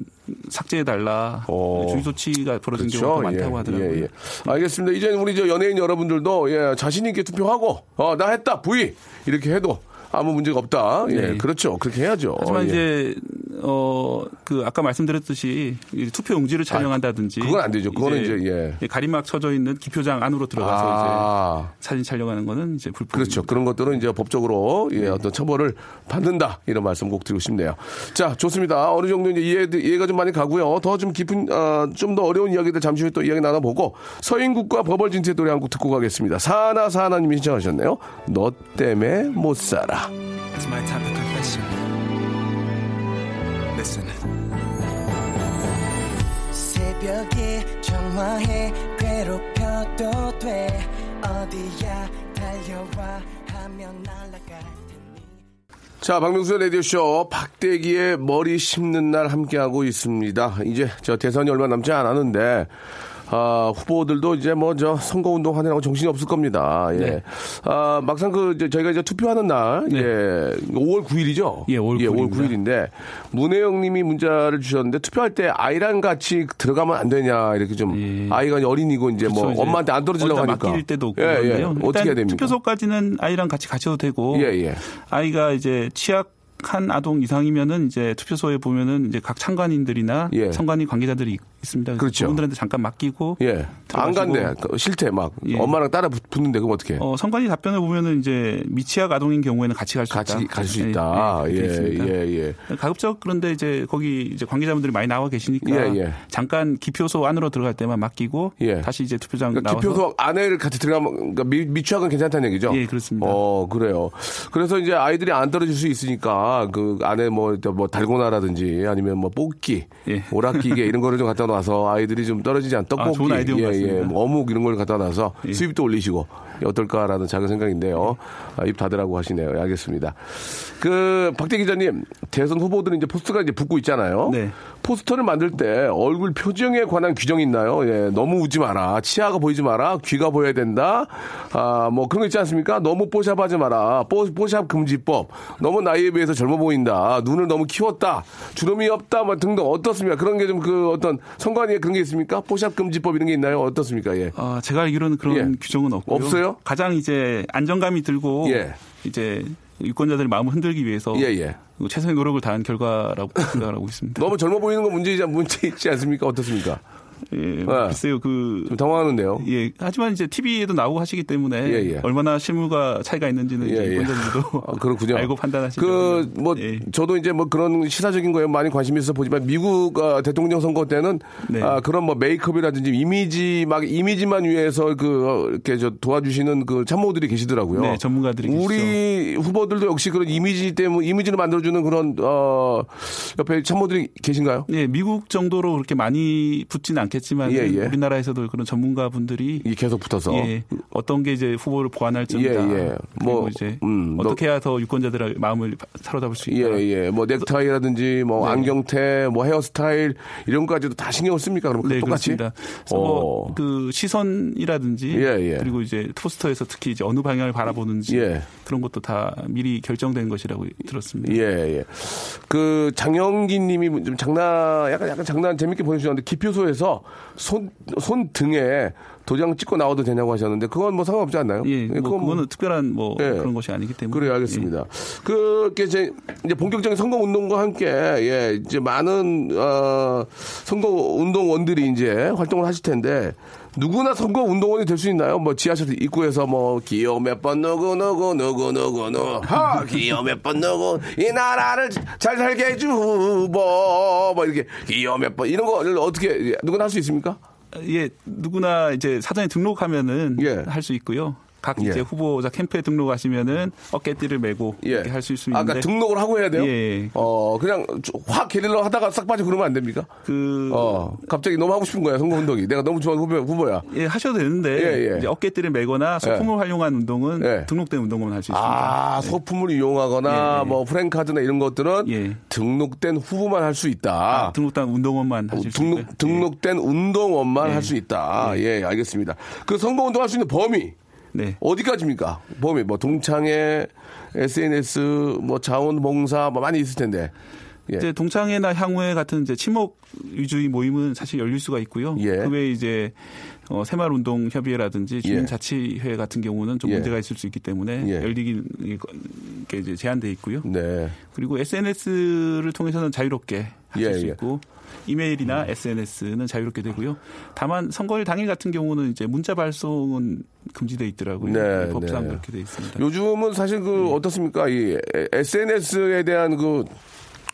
삭제해 달라 어. 주의 조치가 벌어진 경우가 많다고 하더라고요. 알겠습니다. 이제 우리 저 연예인 여러분들도 예, 자신 있게 투표하고 어, 나 했다 부위 이렇게 해도 아무 문제가 없다. 예, 네. 그렇죠. 그렇게 해야죠. 하지만 예. 이제 어 그 아까 말씀드렸듯이 이 투표 용지를 촬영한다든지 그건 안 되죠. 그거는 이제, 예. 가림막 쳐져 있는 기표장 안으로 들어가서 아. 이제 사진 촬영하는 거는 이제 불법. 그렇죠. 그런 것들은 이제 법적으로 네. 예, 어떤 처벌을 받는다 이런 말씀 꼭 드리고 싶네요. 자, 좋습니다. 어느 정도 이제 이해 이해가 좀 많이 가고요. 더 좀 깊은 어, 좀더 어려운 이야기들 잠시 후에 또 이야기 나눠보고 서인국과 버벌진트의 노래 한 곡 듣고 가겠습니다. 사나 사나님이 신청하셨네요. 너 때문에 못 살아. It's my time for confession. Listen. 새벽에 전화해 괴롭혀도 돼 어디야 달려와 하면 날아갈 자, 박명수의 라디오쇼 박대기의 머리 심는 날 함께하고 있습니다. 이제 저 대선이 얼마 남지 않았는데, 아, 후보들도 이제 뭐 저 선거 운동 하느라고 정신이 없을 겁니다. 예. 네. 아, 막상 그 이제 저희가 이제 투표하는 날, 네. 예. 5월 9일이죠? 예, 5월 9일 입니다. 인데 문혜영 님이 문자를 주셨는데 투표할 때 아이랑 같이 들어가면 안 되냐, 이렇게 좀 아이가 어린이고 이제 뭐 그렇죠. 이제 엄마한테 안 떨어지려고 하니까. 맡길 때도 없고 예, 예. 어떻게 해야 됩니까? 투표소까지는 아이랑 같이 가셔도 되고 예, 예. 아이가 이제 취약 한 아동 이상이면은 이제 투표소에 보면은 이제 각 참관인들이나 예. 선관위 관계자들이 있습니다. 그렇죠. 그분들한테 잠깐 맡기고 예. 안. 간대. 그 싫대. 막. 예. 엄마랑 따라 붙- 붙는데 그럼 어떻게? 어, 선관위 답변을 보면은 이제 미취학 아동인 경우에는 같이 갈 수 있다. 같이 갈수 예, 있다. 예, 예. 예, 예. 가급적 그런데 이제 거기 이제 관계자분들이 많이 나와 계시니까 예, 예. 잠깐 기표소 안으로 들어갈 때만 맡기고 예. 다시 이제 투표장 그러니까 나와서 기표소 안에를 같이 들어가면 그러니까 미, 미취학은 괜찮다는 얘기죠? 예, 그렇습니다. 어, 그래요. 그래서 이제 아이들이 안 떨어질 수 있으니까 그 안에 뭐, 뭐 달고나라든지 아니면 뭐 뽑기, 예. 오락기계 이런 거를 좀 갖다 놔서 아이들이 좀 떨어지지 않 떡볶이, 아, 좋은 아이디어인 것 예, 예, 같습니다. 뭐 어묵 이런 걸 갖다 놔서 예. 수입도 올리시고 어떨까라는 작은 생각인데요. 아, 입 닫으라고 하시네요. 예, 알겠습니다. 그 박대 기자님 대선 후보들은 이제 포스터가 이제 붙고 있잖아요. 네. 포스터를 만들 때 얼굴 표정에 관한 규정이 있나요? 예, 너무 웃지 마라. 치아가 보이지 마라. 귀가 보여야 된다. 아, 뭐 그런 거 있지 않습니까? 너무 뽀샵하지 마라. 뽀, 뽀샵 금지법. 너무 나이에 비해서 젊어 보인다. 눈을 너무 키웠다. 주름이 없다. 뭐 등등 어떻습니까? 그런 게 좀 그 어떤 선관위에 그런 게 있습니까? 뽀샵 금지법 이런 게 있나요? 어떻습니까? 예. 어, 제가 알기로는 그런 예. 규정은 없고요. 없어요? 가장 이제 안정감이 들고 예. 이제 유권자들 마음을 흔들기 위해서 예, 예. 최선의 노력을 다한 결과라고 생각하고 있습니다. 너무 젊어 보이는 건 문제이지, 문제 있지 않습니까? 어떻습니까? 예, 네. 글쎄요, 그. 좀 당황하는데요. 예, 하지만 이제 TV에도 나오고 하시기 때문에 예, 예. 얼마나 실물과 차이가 있는지는 이제 예, 예. 유권자들도 아, 그렇군요. 알고 판단하시죠. 그, 뭐, 예. 저도 이제 뭐 그런 시사적인 거에 많이 관심이 있어 보지만 미국 어, 대통령 선거 때는 네. 아, 그런 뭐 메이크업이라든지 이미지 막 이미지만 위해서 그 어, 이렇게 저 도와주시는 그 참모들이 계시더라고요. 네, 전문가들이 우리 후보들도 역시 그런 이미지 때문에 이미지를 만들어주는 그런 어 옆에 참모들이 계신가요? 예, 미국 정도로 그렇게 많이 붙지는 않겠 지만 예, 예. 우리나라에서도 그런 전문가 분들이 이 계속 붙어서 예, 어떤 게 이제 후보를 보완할 점이다. 예, 예. 뭐, 이제 음, 어떻게 해야 더 유권자들의 마음을 사로잡을 수 있다. 예, 예. 뭐 넥타이라든지 뭐 네. 안경테, 뭐 헤어스타일 이런 것까지도 다 신경 을 씁니까? 그럼 네, 똑같이? 그렇습니다. 그래서 어. 뭐그 시선이라든지 예, 예. 그리고 이제 포스터에서 특히 이제 어느 방향을 바라보는지 예. 그런 것도 다 미리 결정된 것이라고 들었습니다. 예, 예. 그 장영기 님이 좀 장난, 약간, 약간 장난 재밌게 보내주셨는데, 기표소에서 손, 손 등에 도장 찍고 나와도 되냐고 하셨는데, 그건 뭐 상관없지 않나요? 예, 뭐 그건 그거는 특별한 뭐 예. 그런 것이 아니기 때문에. 그래요, 알겠습니다. 그게 이제, 이제 본격적인 선거 운동과 함께, 예, 이제 많은, 어, 선거 운동원들이 이제 활동을 하실 텐데, 누구나 선거 운동원이 될 수 있나요? 뭐 지하철 입구에서 뭐 기호 몇 번 누구 누구 누구 누구 누구 하 기호 몇 번 누구 이 나라를 잘 살게 해주고 뭐 이렇게 기호 몇 번 이런 거를 어떻게 누구나 할 수 있습니까? 예, 누구나 이제 사전에 등록하면은 예. 할 수 있고요. 각 예. 이제 후보자 캠프에 등록하시면은 어깨띠를 메고 이렇게 할 수 있습니다. 아까 등록을 하고 해야 돼요? 예. 어, 그냥 확 게릴러 하다가 싹 빠지고 그러면 안 됩니까? 그 어, 갑자기 너무 하고 싶은 거야, 선거 운동이. 내가 너무 좋아하는 후보, 후보야. 예, 하셔도 되는데 예, 예. 이제 어깨띠를 메거나 소품을 활용한 운동은 예. 등록된 운동만 할 수 있습니다. 아, 소품을 이용하거나 예, 예. 뭐 프랭카드나 이런 것들은 예. 등록된 후보만 할 수 있다. 아, 등록된 운동원만 하실 수. 등록, 등록된 운동원만 예. 할수 있다. 예, 알겠습니다. 그 선거 운동 할 수 있는 범위. 네. 어디까지입니까? 범위, 뭐, 동창회, SNS, 뭐, 자원봉사, 뭐, 많이 있을 텐데. 예. 이제 동창회나 향후회 같은 이제 친목 위주의 모임은 사실 열릴 수가 있고요. 예. 그 외에 이제 어, 새마을운동 협의회라든지 예. 주민자치회 같은 경우는 좀 예. 문제가 있을 수 있기 때문에 예. 열리기 게 이제 제한돼 있고요. 네. 그리고 SNS를 통해서는 자유롭게 하실 예, 수 예. 있고 이메일이나 SNS는 자유롭게 되고요. 다만 선거일 당일 같은 경우는 이제 문자 발송은 금지돼 있더라고요. 네, 법상 네. 그렇게 돼 있습니다. 요즘은 사실 그 어떻습니까? 이 SNS에 대한 그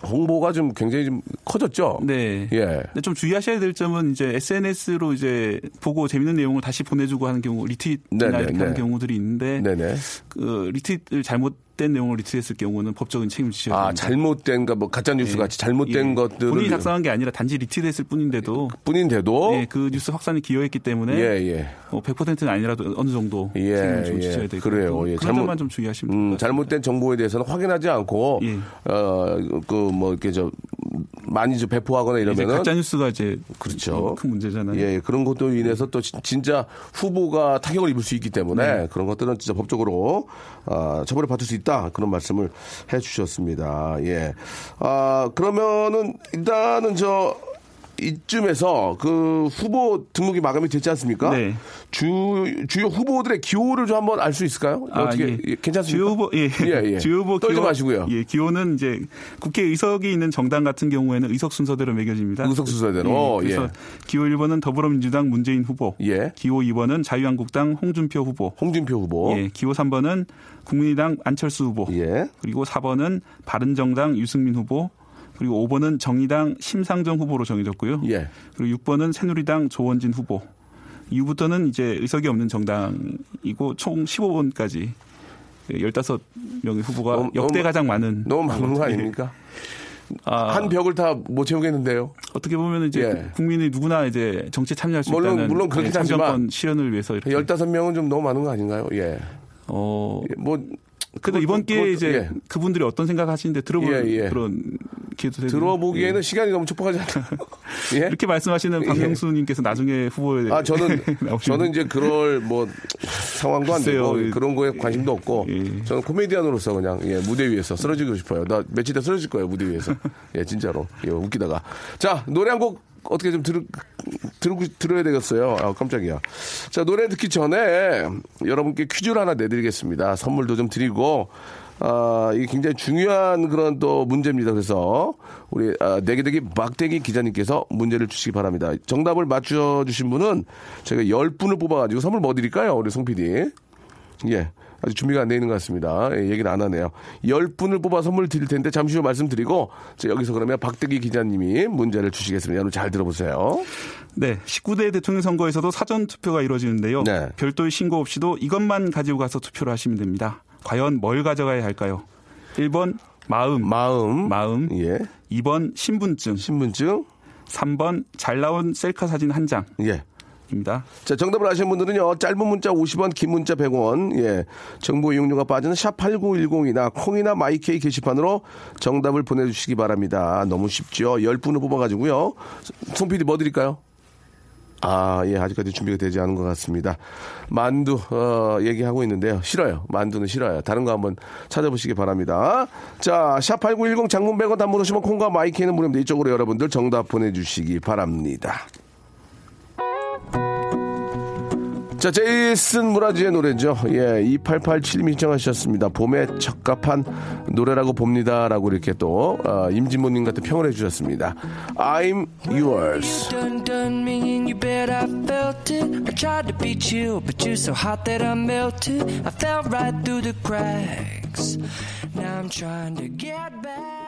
홍보가 좀 굉장히 좀 커졌죠. 네. 예. 근데 좀 주의하셔야 될 점은 이제 SNS로 이제 보고 재밌는 내용을 다시 보내주고 하는 경우 리트윗이나 네네, 이렇게 네. 하는 경우들이 있는데 네네. 그 리트윗을 잘못 된 내용을 리트윗했을 경우는 법적인 책임을 지셔야 아, 됩니다. 잘못된, 그 뭐, 가짜 뉴스 예. 같이 잘못된 예. 것들을. 본인이 작성한 게 아니라 단지 리트윗했을 뿐인데도 뿐인데도. 예, 그 뉴스 확산에 기여했기 때문에 예, 예. 뭐 100%는 아니라도 어느 정도 예, 책임을 좀 예. 지셔야 되고 그래요. 예. 그런 점만 좀 주의하시면 음. 잘못된 정보에 대해서는 확인하지 않고, 예. 어, 그, 뭐, 이렇게 저, 많이 좀 배포하거나 이제 이러면은. 가짜 뉴스가 이제 그렇죠. 큰 문제잖아요. 예, 그런 것도 인해서 또 진- 진짜 후보가 타격을 입을 수 있기 때문에 네. 그런 것들은 진짜 법적으로 아, 처벌을 받을 수 있다 그런 말씀을 해주셨습니다. 예, 아 그러면은 일단은 저 이쯤에서 그 후보 등록이 마감이 됐지 않습니까? 네. 주 주요 후보들의 기호를 좀 한번 알 수 있을까요? 아, 어떻게 예. 예, 괜찮습니까? 주요 후보, 예. 예, 예. 주요 후보 떨지 기호- 마시고요. 예, 기호는 이제 국회 의석이 있는 정당 같은 경우에는 의석 순서대로 매겨집니다. 의석 순서대로, 예, 그래서 예. 기호 1번은 더불어민주당 문재인 후보. 예. 기호 2번은 자유한국당 홍준표 후보. 홍준표 후보. 예, 기호 3번은 국민의당 안철수 후보. 예. 그리고 4번은 바른정당 유승민 후보. 그리고 5번은 정의당 심상정 후보로 정해졌고요. 예. 그리고 6번은 새누리당 조원진 후보. 이후부터는 이제 의석이 없는 정당이고 총 15번까지 15명의 후보가 너무- 역대 너무- 가장 많은 너무 많은 거 예. 아닙니까? 아, 한 벽을 다 못 채우겠는데요. 어떻게 보면 이제 예. 국민이 누구나 이제 정치에 참여할 수 물론- 있다는 물론 그렇긴 예, 참정권 하지만 실현을 위해서 이렇게 15명은 좀 너무 많은 거 아닌가요? 예. 어 예, 뭐 그래도 이번 기회에 그것도- 이제 예. 그분들이 어떤 생각 하시는데 들어볼 예, 예. 그런 기회도 되고 들어보기에는 예. 시간이 너무 촉박하지 않나요? 예? 이렇게 말씀하시는 박명수님께서 나중에 후보에 아 저는 저는 이제 그럴 뭐 상황도 안 되고. 그런 거에 관심도 없고 예. 저는 코미디언으로서 그냥 예, 무대 위에서 쓰러지고 싶어요. 나 며칠 뒤에 쓰러질 거예요 무대 위에서. 예 진짜로 예, 웃기다가 자 노래 한 곡 어떻게 좀 들, 들, 들어야 되겠어요. 아, 깜짝이야. 자, 노래 듣기 전에 여러분께 퀴즈를 하나 내드리겠습니다. 선물도 좀 드리고, 아, 이게 굉장히 중요한 그런 또 문제입니다. 그래서 우리 아, 내기대기 막대기 기자님께서 문제를 주시기 바랍니다. 정답을 맞춰주신 분은 저희가 10분을 뽑아가지고 선물 뭐 드릴까요? 우리 송 PD. 예. 아직 준비가 안 돼 있는 것 같습니다. 예, 얘기를 안 하네요. 10분을 뽑아 선물 드릴 텐데 잠시 후 말씀드리고 자, 여기서 그러면 박대기 기자님이 문제를 주시겠습니다. 여러분 잘 들어보세요. 네, 19대 대통령 선거에서도 사전 투표가 이루어지는데요. 네. 별도의 신고 없이도 이것만 가지고 가서 투표를 하시면 됩니다. 과연 뭘 가져가야 할까요? 1번 마음, 마음, 마음. 예. 2번 신분증, 신분증, 3번 잘 나온 셀카 사진 한 장. 예. 입니다. 자, 정답을 아시는 분들은요, 짧은 문자 50원, 긴 문자 100원, 예. 정보 이용료가 빠지는 샵8910이나 콩이나 마이케이 게시판으로 정답을 보내주시기 바랍니다. 너무 쉽죠? 10분을 뽑아가지고요. 송 PD 뭐 드릴까요? 아, 예, 아직까지 준비가 되지 않은 것 같습니다. 만두, 어, 얘기하고 있는데요. 싫어요. 만두는 싫어요. 다른 거 한번 찾아보시기 바랍니다. 자, 샵8910 장문 100원 단문 오시면 콩과 마이케이는 무료입니다. 이쪽으로 여러분들 정답 보내주시기 바랍니다. 자, 제이슨 무라지의 노래죠. 예, 2887님 신청하셨습니다. 봄에 적합한 노래라고 봅니다 라고 이렇게 또 어, 임진모님 같은 평을 해주셨습니다. I'm yours. Now I'm trying to get back.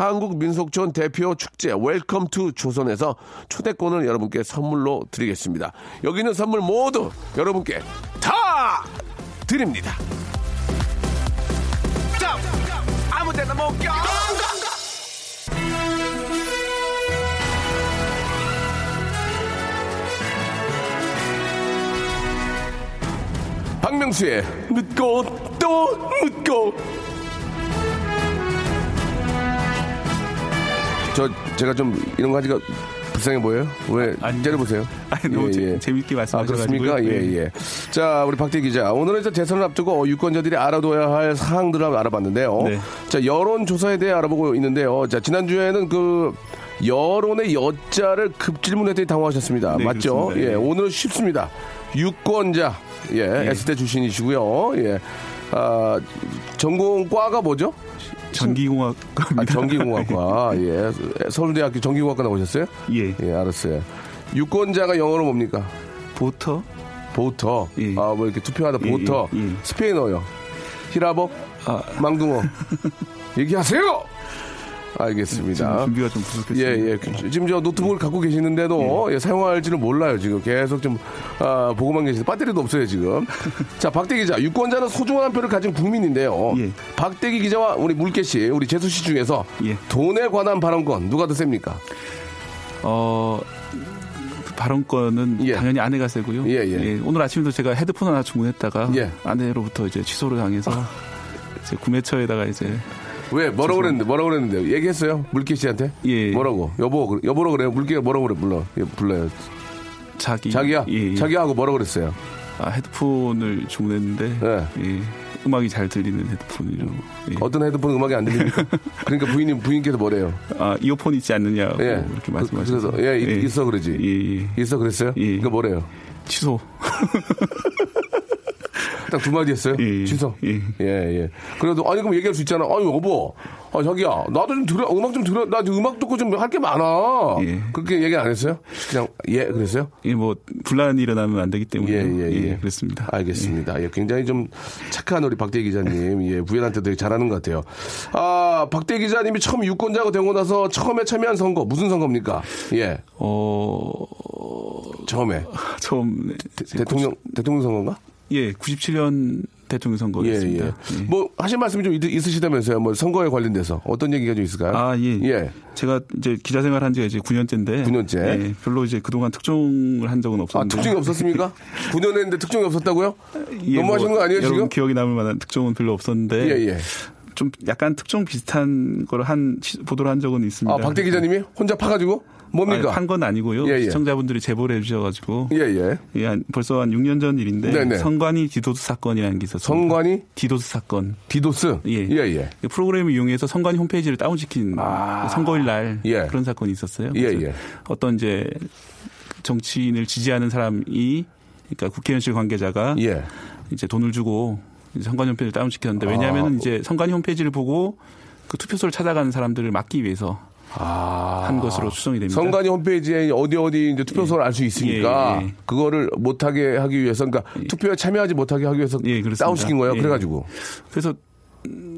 한국 민속촌 대표 축제 Welcome to 조선에서 초대권을 여러분께 선물로 드리겠습니다. 여기 있는 선물 모두 여러분께 다 드립니다. 아무 데나 못 가. 박명수의 묻고 또 묻고 저 제가 좀 이런 거 하니까 불쌍해 보여요? 왜 때려보세요? 아니, 너무 재- 재밌게 아 말씀하셔가지고요. 그렇습니까? 예 네. 예. 자 우리 박대 기자 오늘은 이제 대선을 앞두고 유권자들이 알아둬야 할 사항들을 알아봤는데요. 네. 자 여론 조사에 대해 알아보고 있는데요. 자 지난 주에는 그 여론의 여자를 급질문했더니 당황하셨습니다. 네, 맞죠? 그렇습니다. 예 예. 오늘 쉽습니다. 유권자 예, S대 출신이시고요. 예. 아, 전공과가 뭐죠? 전기공학 아, 전기공학과. 예. 서울대학교 전기공학과 나오셨어요? 예. 예, 알았어요. 유권자가 영어로 뭡니까? 보터 보터. 아, 뭐 이렇게 투표하다 예, 보터. 예, 예. 스페인어요. 히라복? 아. 망둥어. 얘기하세요! 알겠습니다. 준비가 좀 부족했습니다. 예, 예. 지금 저 노트북을 갖고 계시는데도 예, 사용할지를 몰라요, 지금. 계속 좀, 아, 보고만 계시는데 배터리도 없어요, 지금. 자, 박대 기자. 유권자는 소중한 한 표를 가진 국민인데요. 예. 박대기 기자와 우리 물개 씨, 우리 재수 씨 중에서 돈에 관한 발언권 누가 더 셉니까? 어, 그 발언권은 당연히 아내가 세고요. 예, 예. 오늘 아침에도 제가 헤드폰 하나 주문했다가 예. 아내로부터 이제 취소를 당해서 이제 구매처에다가 이제 왜? 뭐라고 그랬는데 뭐라고 그랬는데? 얘기했어요? 물개 씨한테? 예. 뭐라고? 여보 그- 여보라고 그래요 물개가 뭐라고 그래? 불러. 예, 불러요. 자기. 자기야? 예, 예. 자기하고 뭐라고 그랬어요? 아, 헤드폰을 주문했는데 예, 음악이 잘 들리는 헤드폰이라고. 예. 어떤 헤드폰 음악이 안 들립니까? 그러니까 부인님 부인께서 뭐래요? 아 이어폰 있지 않느냐고 예. 이렇게 그- 말씀하셔서 예, 이- 있어 그러지. 있어 그랬어요? 그러니까 뭐래요? 취소 딱 두 마디 했어요 취소 예예 그래도 아니 그럼 얘기할 수 있잖아 아니 여보 아 자기야 나도 좀 들어 음악 좀 들어 나 지금 음악 듣고 좀 할 게 많아 그렇게 얘기 안 했어요 그냥 예 그랬어요 예, 뭐 분란이 일어나면 안 되기 때문에 예, 예, 예. 그렇습니다. 알겠습니다. 예, 굉장히 좀 착한 우리 박대 기자님, 예, 부인한테 되게 잘하는 것 같아요. 아, 박대 기자님이 처음 유권자가 되고 나서 처음에 참여한 선거, 무슨 선거입니까? 예. 어, 처음에. 처음. 대 통령, 대통령 선거인가? 예, 97년 대통령 선거였습니다. 예, 예. 뭐, 하실 말씀이 좀 있- 있으시다면서요? 뭐, 선거에 관련돼서. 어떤 얘기가 좀 있을까요? 아, 예. 예. 제가 이제 기자 생활 한 지가 이제 9년째인데. 9년째. 예, 별로 이제 그동안 특종을 한 적은 아, 없었는데. 특종이 없었습니까? 9년 했는데 특종이 없었다고요? 예, 너무 하시는 거 아니에요, 지금? 기억이 남을 만한 특종은 별로 없었는데. 예, 예. 좀 약간 특종 비슷한 걸 한, 시- 보도를 한 적은 있습니다. 아, 박대 기자님이 혼자 파가지고? 뭡니까? 판 건 아니고요. 예, 예. 시청자분들이 제보를 해주셔가지고 예, 예. 예, 한 벌써 한 6년 전 일인데 네네. 선관위 디도스 사건이라는 게 있었습니다. 선관위 디도스 사건. 디도스? 예. 예, 예. 그 프로그램을 이용해서 선관위 홈페이지를 다운시킨 선거일 날 예. 그런 사건이 있었어요. 예, 그래서 예. 어떤 이제 정치인을 지지하는 사람이 그러니까 국회의원실 관계자가 예. 이제 돈을 주고 선관위 홈페이지를 다운시켰는데 왜냐하면 아. 이제 선관위 홈페이지를 보고 그 투표소를 찾아가는 사람들을 막기 위해서 한 것으로 추정이 됩니다. 아. 선관위 홈페이지에 어디 어디 이제 투표소를 알수 있으니까 예, 예. 그거를 못하게 하기 위해서 그러니까 투표에 참여하지 못하게 하기 위해서 예. 다운시킨 거예요. 예. 그래가지고 그래서 음,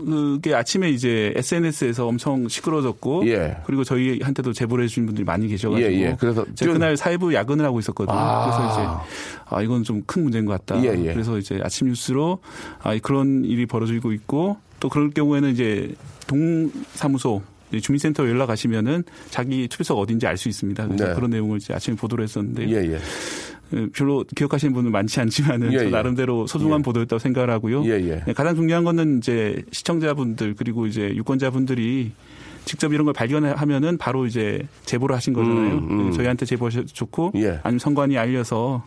그게 아침에 이제 SNS에서 엄청 시끄러졌고 예. 그리고 저희한테도 제보를 해주신 분들이 많이 계셔가지고 예, 예. 그래서 제가 좀- 그날 사회부 야근을 하고 있었거든요. 아. 그래서 이제 아 이건 좀 큰 문제인 것 같다. 예, 예. 그래서 이제 아침 뉴스로 아 그런 일이 벌어지고 있고 또 그럴 경우에는 이제 동 사무소 이제 주민센터 연락하시면은 자기 투표소가 어딘지 알 수 있습니다. 그래서 네. 그런 내용을 이제 아침에 보도를 했었는데 예, 예. 어, 별로 기억하시는 분은 많지 않지만은 예, 저 예. 나름대로 소중한 보도였다고 생각을 하고요. 예, 예. 네, 가장 중요한 거는 이제 시청자분들 그리고 이제 유권자분들이 직접 이런 걸 발견하면은 바로 이제 제보를 하신 거잖아요. 음, 음. 네, 저희한테 제보하셔 좋고 예. 아니면 선관위 알려서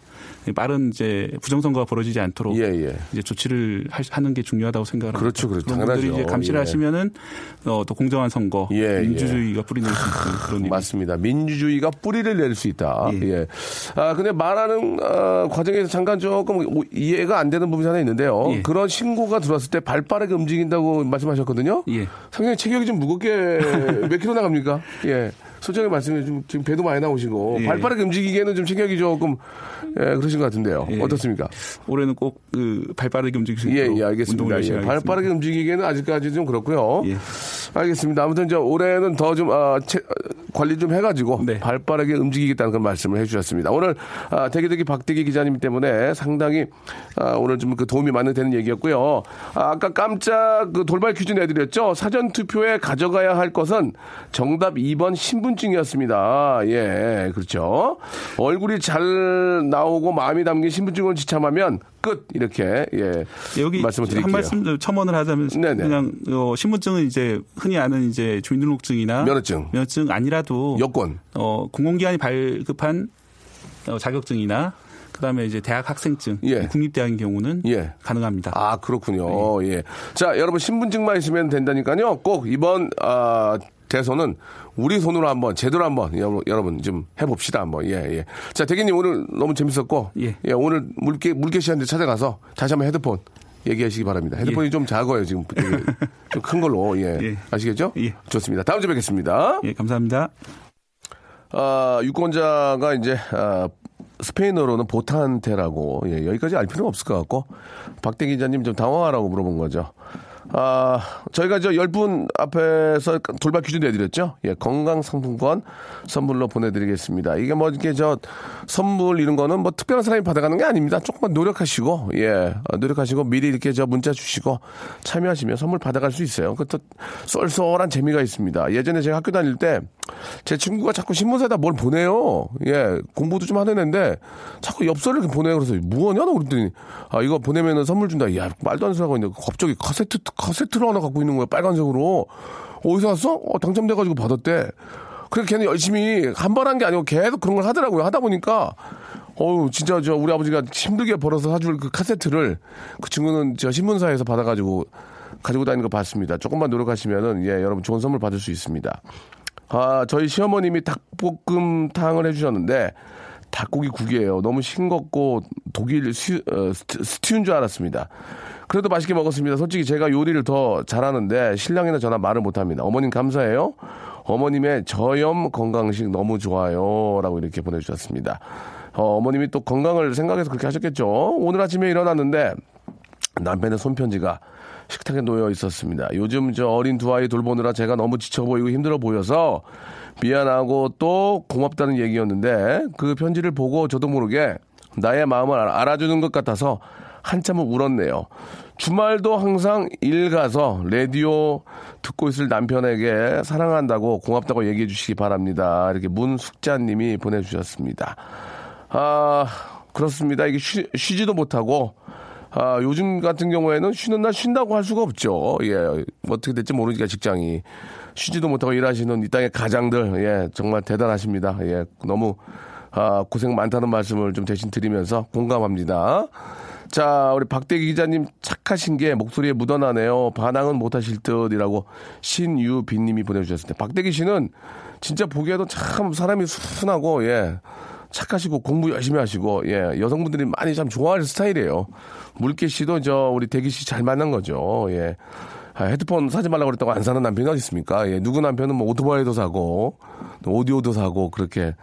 빠른 이제 부정선거가 벌어지지 않도록 예, 예. 이제 조치를 하- 하는 게 중요하다고 생각을 그렇죠, 합니다. 그렇죠. 당연하죠. 이제 감시를 예. 하시면은 어, 또 공정한 선거, 예, 민주주의가 뿌리낼 수 있는 그런 일이 맞습니다. 민주주의가 뿌리를 낼 수 있다. 예. 아, 근데 말하는 어, 과정에서 잠깐 조금 오- 이해가 안 되는 부분이 하나 있는데요. 예. 그런 신고가 들어왔을 때 발 빠르게 움직인다고 말씀하셨거든요. 예. 상당히 체격이 좀 무겁게 몇 킬로 나갑니까? 예. 솔직히 말씀해 좀 지금 배도 많이 나오시고 예. 발 빠르게 움직이기에는 좀 체격이 조금 예, 그러신 것 같은데요. 예. 어떻습니까? 올해는 꼭그 발빠르게 움직일 수 예, 예, 알겠습니다. 예, 발 하겠습니다. 빠르게 움직이기에는 아직까지 좀 그렇고요. 예. 알겠습니다. 아무튼 이제 올해는 더좀 아, 체- 관리 좀 해가지고 네. 발 빠르게 움직이겠다는 그런 말씀을 해주셨습니다. 오늘 아, 대기대기 박대기 기자님 때문에 상당히 아, 오늘 좀 그 도움이 많이 되는 얘기였고요. 아, 까 깜짝 그 돌발 퀴즈 내드렸죠. 사전 투표에 가져가야 할 것은 정답 2번 신분 증이었습니다. 예, 그렇죠. 얼굴이 잘 나오고 마음이 담긴 신분증을 지참하면 끝 이렇게 예 여기 말씀을 드릴게요. 한 말씀 더 첨언을 하자면 네네. 그냥 어, 신분증은 이제 흔히 아는 이제 주민등록증이나 면허증. 면허증 아니라도 여권. 어, 공공기관이 발급한 어, 자격증이나 그다음에 이제 대학 학생증, 예. 국립대학인 경우는 예. 가능합니다. 아, 그렇군요. 예. 자, 여러분 신분증만 있으면 된다니까요. 꼭 이번 아, 대선은 우리 손으로 한번 제대로 한번 여러분, 좀 해봅시다 한번. 예, 예. 자, 대기님 오늘 너무 재밌었고, 예. 오늘 물개 물개 씨한테 찾아가서 다시 한번 헤드폰 얘기하시기 바랍니다. 헤드폰이 좀 작아요 지금 좀 큰 걸로. 예. 예. 아시겠죠? 예. 좋습니다. 다음 주에 뵙겠습니다. 예, 감사합니다. 아, 유권자가 이제 아, 스페인어로는 보탄테라고 예, 여기까지 알 필요는 없을 것 같고 박대 기자님 좀 당황하라고 물어본 거죠. 아, 저희가 저 10분 앞에서 돌발 퀴즈 내드렸죠? 예, 건강상품권 선물로 보내드리겠습니다. 이게 뭐 이렇게 저 선물 이런 거는 뭐 특별한 사람이 받아가는 게 아닙니다. 조금만 노력하시고, 예, 어, 노력하시고 미리 이렇게 저 문자 주시고 참여하시면 선물 받아갈 수 있어요. 그것도 쏠쏠한 재미가 있습니다. 예전에 제가 학교 다닐 때 제 친구가 자꾸 신문사에다 뭘 보내요. 예, 공부도 좀 하는 애인데 자꾸 엽서를 보내요. 그래서 뭐냐? 너 그랬더니 아, 이거 보내면은 선물 준다. 야, 말도 안 되는 소리 하고 있는데 갑자기 카세트, 카세트를 하나 갖고 있는 거야. 빨간색으로. 어디서 왔어? 어, 당첨돼가지고 받았대. 그래서 걔는 열심히 한 번 한 게 아니고 계속 그런 걸 하더라고요. 하다 보니까 어우 진짜 저 우리 아버지가 힘들게 벌어서 사줄 그 카세트를 그 친구는 저 신문사에서 받아가지고 가지고 다니는 거 봤습니다. 조금만 노력하시면은 예 여러분 좋은 선물 받을 수 있습니다. 아 저희 시어머님이 닭볶음탕을 해주셨는데 닭고기 국이에요. 너무 싱겁고 독일 스, 어, 스튜, 스튜인 줄 알았습니다. 그래도 맛있게 먹었습니다. 솔직히 제가 요리를 더 잘하는데 신랑이나 저나 말을 못합니다. 어머님 감사해요. 어머님의 저염 건강식 너무 좋아요. 라고 이렇게 보내주셨습니다. 어, 어머님이 또 건강을 생각해서 그렇게 하셨겠죠. 오늘 아침에 일어났는데 남편의 손편지가 식탁에 놓여 있었습니다. 요즘 저 어린 두 아이 돌보느라 제가 너무 지쳐 보이고 힘들어 보여서 미안하고 또 고맙다는 얘기였는데 그 편지를 보고 저도 모르게 나의 마음을 알- 알아주는 것 같아서 한참을 울었네요. 주말도 항상 일 가서 라디오 듣고 있을 남편에게 사랑한다고 고맙다고 얘기해 주시기 바랍니다. 이렇게 문숙자님이 보내주셨습니다. 아, 그렇습니다. 이게 쉬, 쉬지도 못하고 아, 요즘 같은 경우에는 쉬는 날 쉰다고 할 수가 없죠. 예. 어떻게 될지 모르니까 직장이. 쉬지도 못하고 일하시는 이 땅의 가장들, 예. 정말 대단하십니다. 예. 너무, 아, 고생 많다는 말씀을 좀 대신 드리면서 공감합니다. 자, 우리 박대기 기자님 착하신 게 목소리에 묻어나네요. 반항은 못하실 듯이라고 신유빈 님이 보내주셨습니다. 박대기 씨는 진짜 보기에도 참 사람이 순하고 예 착하시고 공부 열심히 하시고 예 여성분들이 많이 참 좋아할 스타일이에요. 물개 씨도 저 우리 대기 씨 잘 만난 거죠. 예. 아, 헤드폰 사지 말라고 그랬다고 안 사는 남편이 어디 있습니까? 예, 누구 남편은 뭐 오토바이도 사고 또 오디오도 사고 그렇게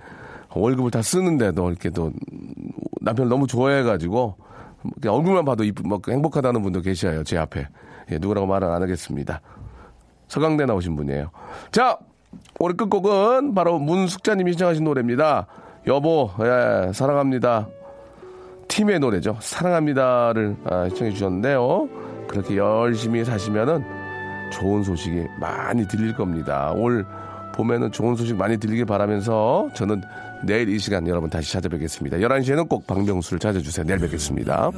월급을 다 쓰는데도 이렇게 또 남편을 너무 좋아해가지고 얼굴만 봐도 이쁘, 뭐 행복하다는 분도 계셔요 제 앞에 예, 누구라고 말은 안 하겠습니다. 서강대 나오신 분이에요. 자 오늘 끝곡은 바로 문숙자님이 신청하신 노래입니다. 여보 예, 사랑합니다. 팀의 노래죠. 사랑합니다를 아, 시청해 주셨는데요. 그렇게 열심히 사시면은 좋은 소식이 많이 들릴 겁니다. 올 봄에는 좋은 소식 많이 들리길 바라면서 저는 내일 이 시간 여러분 다시 찾아뵙겠습니다. 11시에는 꼭 박명수를 찾아주세요. 내일 뵙겠습니다.